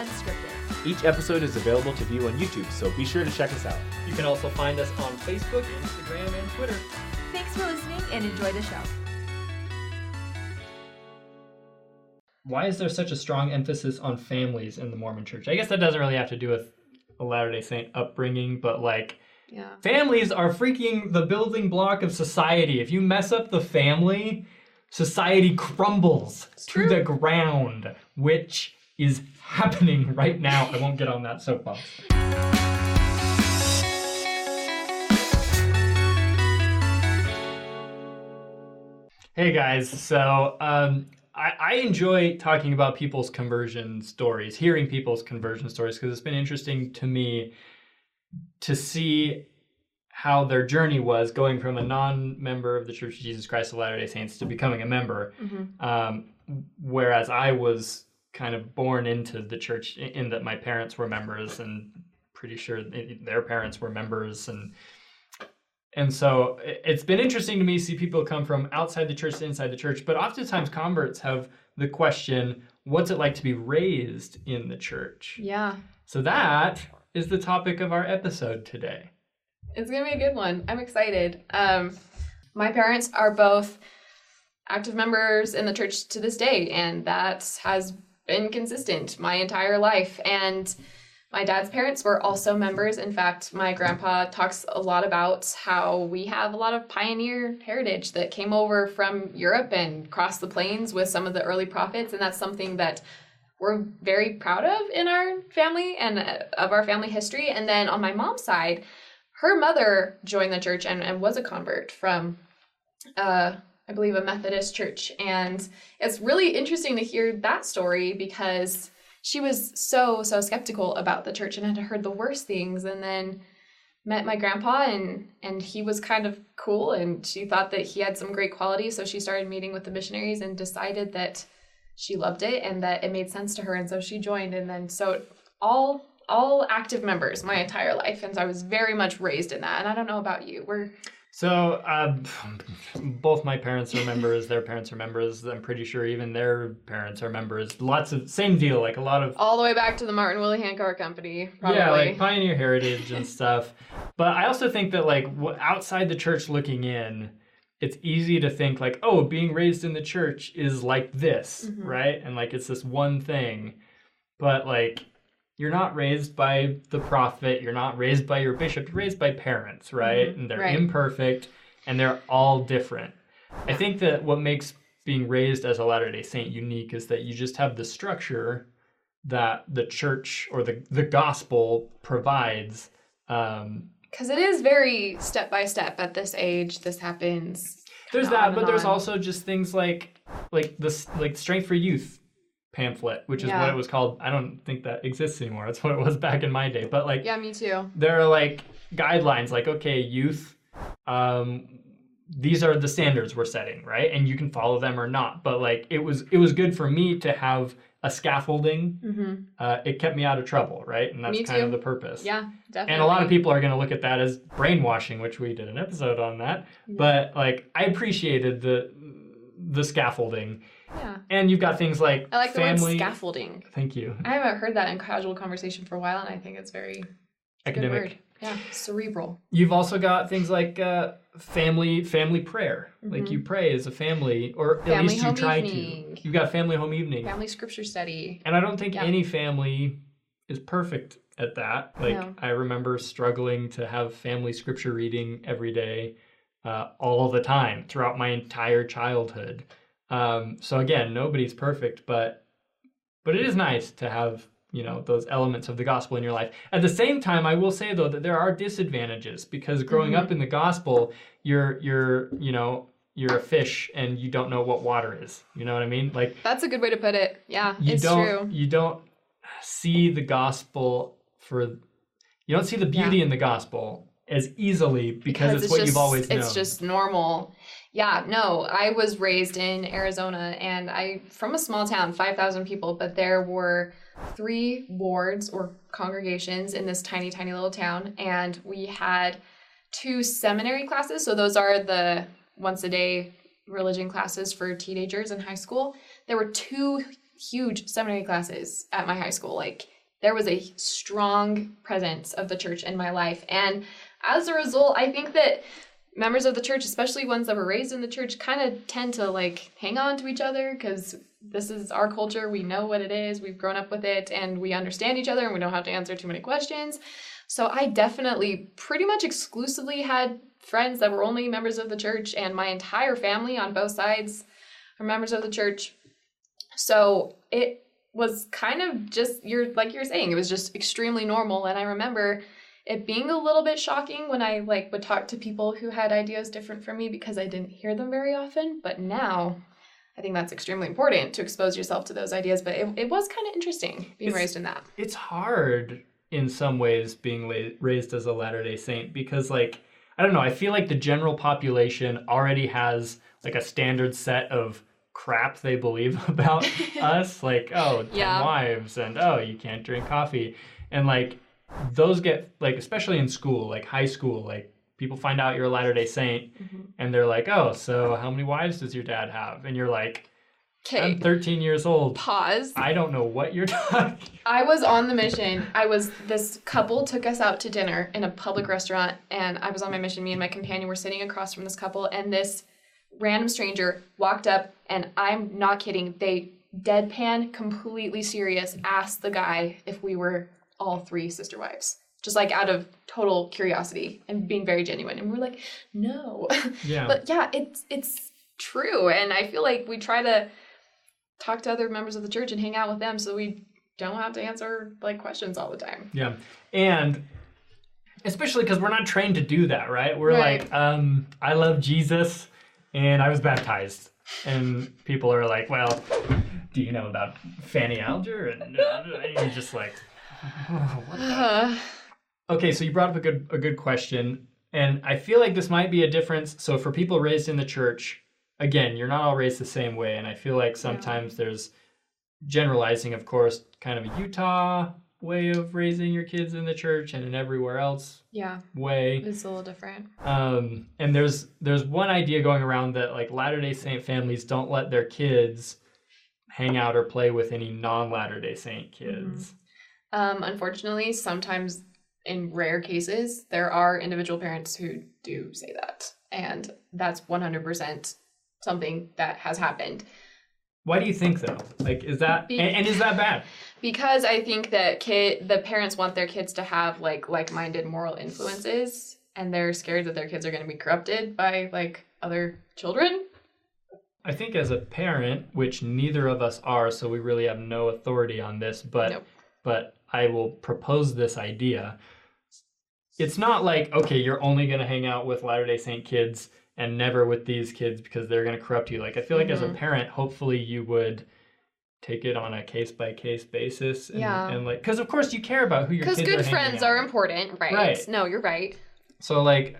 Unscripted. Each episode is available to view on YouTube, so be sure to check us out. You can also find us on Facebook, Instagram, and Twitter. Thanks for listening and enjoy the show. Why is there such a strong emphasis on families in the Mormon church? I guess that doesn't really have to do with a Latter day Saint upbringing, but like Yeah. families are freaking the building block of society. If you mess up the family, society crumbles to true. the ground, which is happening right now. I won't get on that soapbox. Hey guys, so um, I, I enjoy talking about people's conversion stories, hearing people's conversion stories, because it's been interesting to me to see how their journey was going from a non-member of the Church of Jesus Christ of Latter-day Saints to becoming a member. Mm-hmm. Um, whereas I was kind of born into the church in that my parents were members and pretty sure their parents were members and and so it- it's been interesting to me to see people come from outside the church to inside the church but oftentimes converts have the question what's it like to be raised in the church Yeah. so that is the topic of our episode today It's gonna be a good one. I'm excited. Um, my parents are both active members in the church to this day, and that has been consistent my entire life. And my dad's parents were also members. In fact, my grandpa talks a lot about how we have a lot of pioneer heritage that came over from Europe and crossed the plains with some of the early prophets, and that's something that we're very proud of in our family and uh, of our family history. And then on my mom's side, her mother joined the church and, and was a convert from uh I believe a Methodist church. And it's really interesting to hear that story because she was so, so skeptical about the church and had heard the worst things and then met my grandpa and and he was kind of cool and she thought that he had some great qualities. So she started meeting with the missionaries and decided that she loved it and that it made sense to her. And so she joined and then so all all active members my entire life. And so I was very much raised in that. And I don't know about you. We're So, uh, both my parents are members. Their parents are members. I'm pretty sure even their parents are members. Lots of same deal. Like a lot of all the way back to the Martin Willie Handcart Company, probably. yeah, like pioneer heritage and stuff. But I also think that like outside the church looking in, it's easy to think like, oh, being raised in the church is like this, Mhm. right? And like it's this one thing. But like you're not raised by the prophet, you're not raised by your bishop, you're raised by parents, right? Mhm, And they're right. imperfect and they're all different. I think that what makes being raised as a Latter-day Saint unique is that you just have the structure that the church or the, the gospel provides. Um, because it is very step by step at this age. This happens. there's that, but there's on. also just things like like this like Strength for Youth pamphlet, which is Yeah. what it was called. I don't think that exists anymore. That's what it was back in my day. But like Yeah, me too. there are like guidelines like okay youth um these are the standards we're setting right and you can follow them or not but like it was it was good for me to have a scaffolding Mm-hmm. uh, it kept me out of trouble right and that's Me kind too. of the purpose Yeah, definitely. and a lot of people are going to look at that as brainwashing which we did an episode on that but like i appreciated the the scaffolding Yeah, and you've got things like I like the family word scaffolding. thank you I haven't heard that in casual conversation for a while, and I think it's very it's a good academic word. Yeah, cerebral. You've also got things like uh, family family prayer. Like Mhm. you pray as a family, or at least you try evening. to. You've got family home evening, Family scripture study. and I don't think Yeah. any family is perfect at that. Like No. I remember struggling to have family scripture reading every day, uh, all the time throughout my entire childhood. Um, so again, nobody's perfect, but but it is nice to have you know those elements of the gospel in your life at the same time i will say though that there are disadvantages because growing Mm-hmm. up in the gospel you're you're you know you're a fish and you don't know what water is you know what i mean like That's a good way to put it. Yeah, you it's don't true. you don't see the gospel for you don't see the beauty Yeah. in the gospel as easily because, it's, what just, you've always known It's just normal. Yeah, no, I was raised in Arizona and I from a small town, 5,000 people, but there were three wards or congregations in this tiny tiny little town and we had two seminary classes. So those are the once a day religion classes for teenagers in high school. There were two huge seminary classes at my high school. Like there was a strong presence of the church in my life. And as a result, I think that members of the church, especially ones that were raised in the church, kind of tend to like hang on to each other because this is our culture. We know what it is. We've grown up with it and we understand each other and we don't have to answer too many questions. So I definitely pretty much exclusively had friends that were only members of the church, and my entire family on both sides are members of the church. So it was kind of just you're like you're saying, it was just extremely normal. And I remember it being a little bit shocking when I like would talk to people who had ideas different from me because I didn't hear them very often. But now I think that's extremely important to expose yourself to those ideas. But it, it was kind of interesting being It's- raised in that. it's hard in some ways being la- raised as a Latter day Saint because, like, I don't know, I feel like the general population already has like a standard set of crap they believe about us. Like, oh, Yeah. wives, and oh, you can't drink coffee. And like, those get, like, especially in school, like high school, like, people find out you're a Latter day Saint mm-hmm. and they're like, oh, so how many wives does your dad have? And you're like, Okay, I'm 13 years old. pause. I don't know what you're talking I was on the mission. I was this couple took us out to dinner in a public restaurant and I was on my mission. Me and my companion were sitting across from this couple and this random stranger walked up and I'm not kidding. They deadpan, completely serious, asked the guy if we were all three sister wives. Just like out of total curiosity and being very genuine. And we're like, no. Yeah. but yeah, it's it's true. And I feel like we try to talk to other members of the church and hang out with them so we don't have to answer like questions all the time. Yeah. And especially because we're not trained to do that, right? We're Right. like, um, I love Jesus and I was baptized. And people are like, well, do you know about Fanny Alger? And uh, you're just like, Uh, Okay, so you brought up a good a good question, and I feel like this might be a difference. So for people raised in the church, again, you're not all raised the same way, and I feel like sometimes there's generalizing, of course, kind of a Utah way of raising your kids in the church, and in everywhere else yeah, way. it's a little different. Um, and there's there's one idea going around that like Latter Day Saint families don't let their kids hang out or play with any non Latter Day Saint kids. Um, unfortunately, sometimes in rare cases, there are individual parents who do say that. And that's 100% something that has happened. Why do you think though? Like, is that Be- and, and is that bad? because i think that kid the parents want their kids to have like like-minded moral influences and they're scared that their kids are going to be corrupted by like other children I think as a parent, which neither of us are, so we really have no authority on this, but Nope. but I will propose this idea. It's not like, okay, you're only going to hang out with Latter-day Saint kids and never with these kids because they're going to corrupt you. Like I feel like as a Mhm. parent, hopefully you would take it on a case by case basis and, Yeah. and like cuz of course you care about who your because kids good are friends are important right? Right. no you're right So like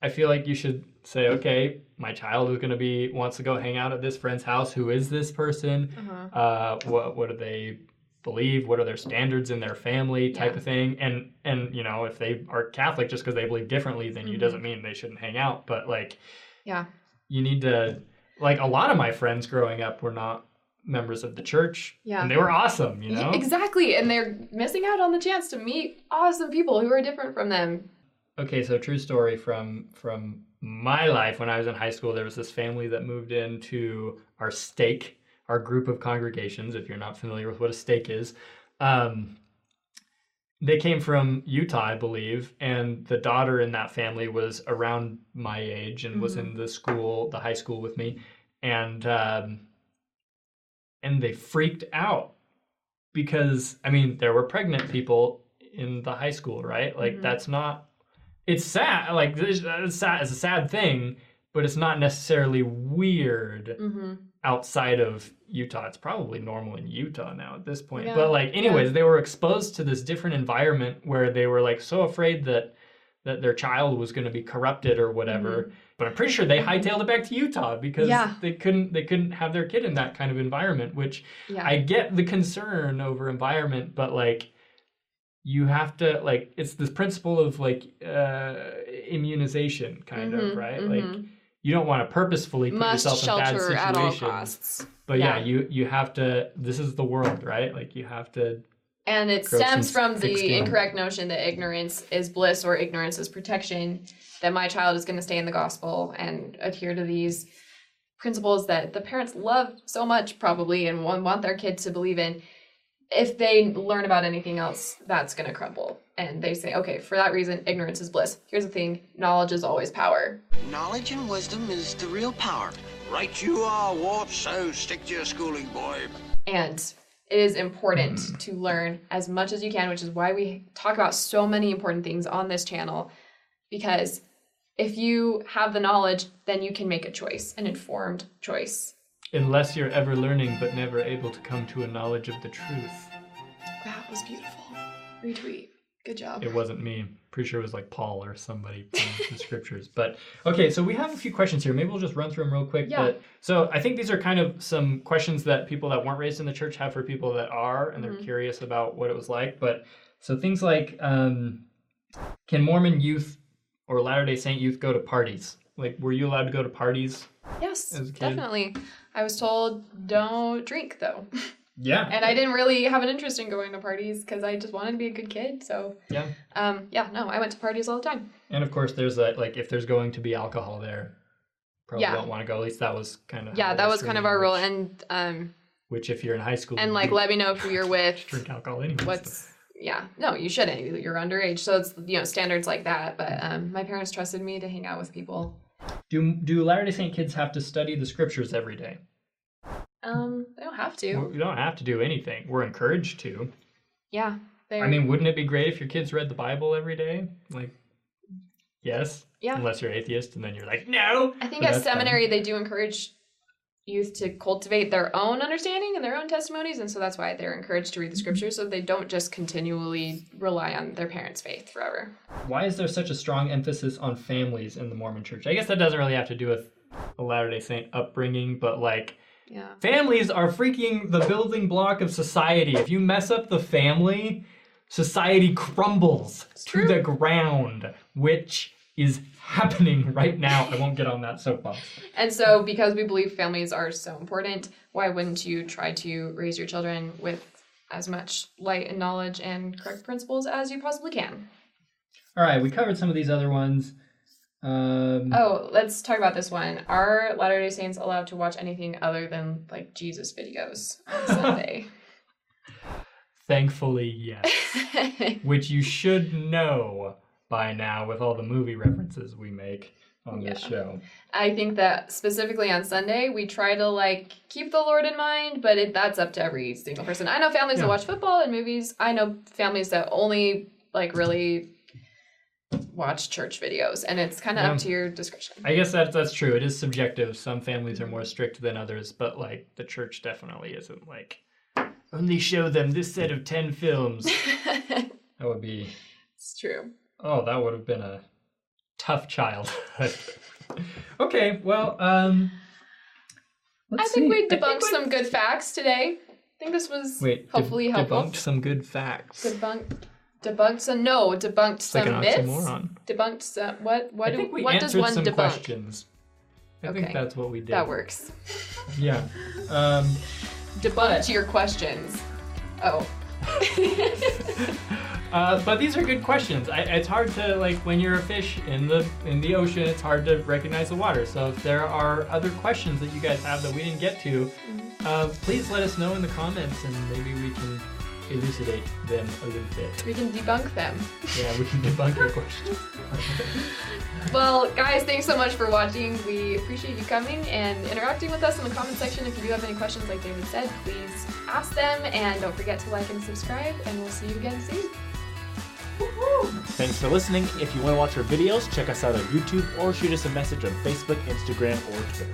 I feel like you should say, okay, my child is gonna be wants to go hang out at this friend's house. Who is this person? uh-huh. Uh, what what do they believe? What are their standards in their family? Type Yeah. of thing. And and you know if they are Catholic just because they believe differently than you Mhm. doesn't mean they shouldn't hang out. But like yeah you need to like a lot of my friends growing up were not members of the church. Yeah. And they were awesome. You know. exactly and they're missing out on the chance to meet awesome people who are different from them Okay, so true story from from my life when I was in high school. There was this family that moved into our stake, our group of congregations. If you're not familiar with what a stake is, um, they came from Utah, I believe, and the daughter in that family was around my age and was in the school, the high school with me, and um, and they freaked out because I mean there were pregnant people in the high school, right? Like Mhm. that's not. It's sad. Like it's sad. It's a sad thing, but it's not necessarily weird mm-hmm. Outside of Utah. It's probably normal in Utah now at this point. Yeah, But like, anyways, they were exposed to this different environment where they were like so afraid that that their child was going to be corrupted or whatever. But I'm pretty sure they hightailed it back to Utah because Mm-hmm. Yeah. they couldn't they couldn't have their kid in that kind of environment. Which yeah I get the concern over environment, but like you have to like it's this principle of like uh immunization kind of Mhm, right mhm. like you don't want to purposefully put Must yourself in bad shelter at all situations. costs. But yeah. Yeah. you you have to. This is the world, right? Like you have to. And it stems from the skin. incorrect notion that ignorance is bliss or ignorance is protection, that my child is going to stay in the gospel and adhere to these principles that the parents love so much, probably, and want, want their kid to believe in. If they learn about anything else, that's going to crumble. And they say, okay, for that reason, ignorance is bliss. Here's the thing knowledge is always power. Knowledge and wisdom is the real power. Right you are, Wart, so stick to your schooling, boy. And it is important to learn as much as you can, which is why we talk about so many important things on this channel. Because if you have the knowledge, then you can make a choice, an informed choice. Unless you're ever learning but never able to come to a knowledge of the truth. That was beautiful. Retweet. Good job. It wasn't me. Pretty sure it was like Paul or somebody from the scriptures. But okay, so we have a few questions here. Maybe we'll just run through them real quick. Yeah. But so I think these are kind of some questions that people that weren't raised in the church have for people that are, and they're Mhm. curious about what it was like. But so things like, um, can Mormon youth or Latter Day Saint youth go to parties? Like, were you allowed to go to parties? Yes, As a kid? definitely. I was told don't drink though. Yeah. and I didn't really have an interest in going to parties because I just wanted to be a good kid. So, Yeah. um, yeah, no, I went to parties all the time. And of course, there's that like if there's going to be alcohol there, probably Yeah. don't want to go. At least that was kind of Yeah, that was kind of our rule. And um, which if you're in high school, and like let me know who you're with. drink alcohol anyway. what's yeah no you shouldn't you're underage so it's you know standards like that but um my parents trusted me to hang out with people Do do Latter Day Saint kids have to study the scriptures every day? um they don't have to We don't have to do anything. We're encouraged to. yeah they I mean, wouldn't it be great if your kids read the Bible every day? Like, yes. Yeah. Unless you're atheist, and then you're like, no. i think But at fine. seminary they do encourage youth to cultivate their own understanding and their own testimonies and so that's why they're encouraged to read the mm-hmm. scriptures so they don't just continually rely on their parents faith forever Why is there such a strong emphasis on families in the Mormon Church? I guess that doesn't really have to do with a Latter Day Saint upbringing, but like yeah Families are freaking the building block of society. If you mess up the family, society crumbles to the ground, which is happening right now. I won't get on that soapbox. And so, because we believe families are so important, why wouldn't you try to raise your children with as much light and knowledge and correct principles as you possibly can? All right, we covered some of these other ones. Um, Oh, let's talk about this one. Are Latter day Saints allowed to watch anything other than like Jesus videos on Sunday? Thankfully, yes. Which you should know by now with all the movie references we make on this show. I think that specifically on Sunday, we try to like keep the Lord in mind, but it, that's up to every single person. I know families Yeah. that watch football and movies. I know families that only like really watch church videos, and it's kind of Yeah. up to your discretion. I guess that's that's true. It is subjective. Some families are more strict than others, but like the church definitely isn't like only show them this set of 10 films. That would be it's true. Oh, that would have been a tough childhood. okay, well, um I let's think see. we debunked we- some good facts today. I think this was Wait, hopefully deb- helpful. debunked some good facts. Debunked, debunked some. No, debunked It's like some an myths. oxymoron. Debunked some. What? What? I do- what does one some debunk? questions. I think Okay. that's what we did. That works. Yeah. Um Debunked your questions. Oh. Uh, but these are good questions. I, it's hard to like when you're a fish in the in the ocean. It's hard to recognize the water. So if there are other questions that you guys have that we didn't get to, uh, please let us know in the comments, and maybe we can elucidate them a little bit. we can debunk them. Yeah, we can debunk your questions. Well, guys, thanks so much for watching. We appreciate you coming and interacting with us in the comment section. If you do have any questions, like David said, please ask them. And don't forget to like and subscribe. And we'll see you again soon. Thanks for listening. If you want to watch our videos, check us out on YouTube or shoot us a message on Facebook, Instagram, or Twitter.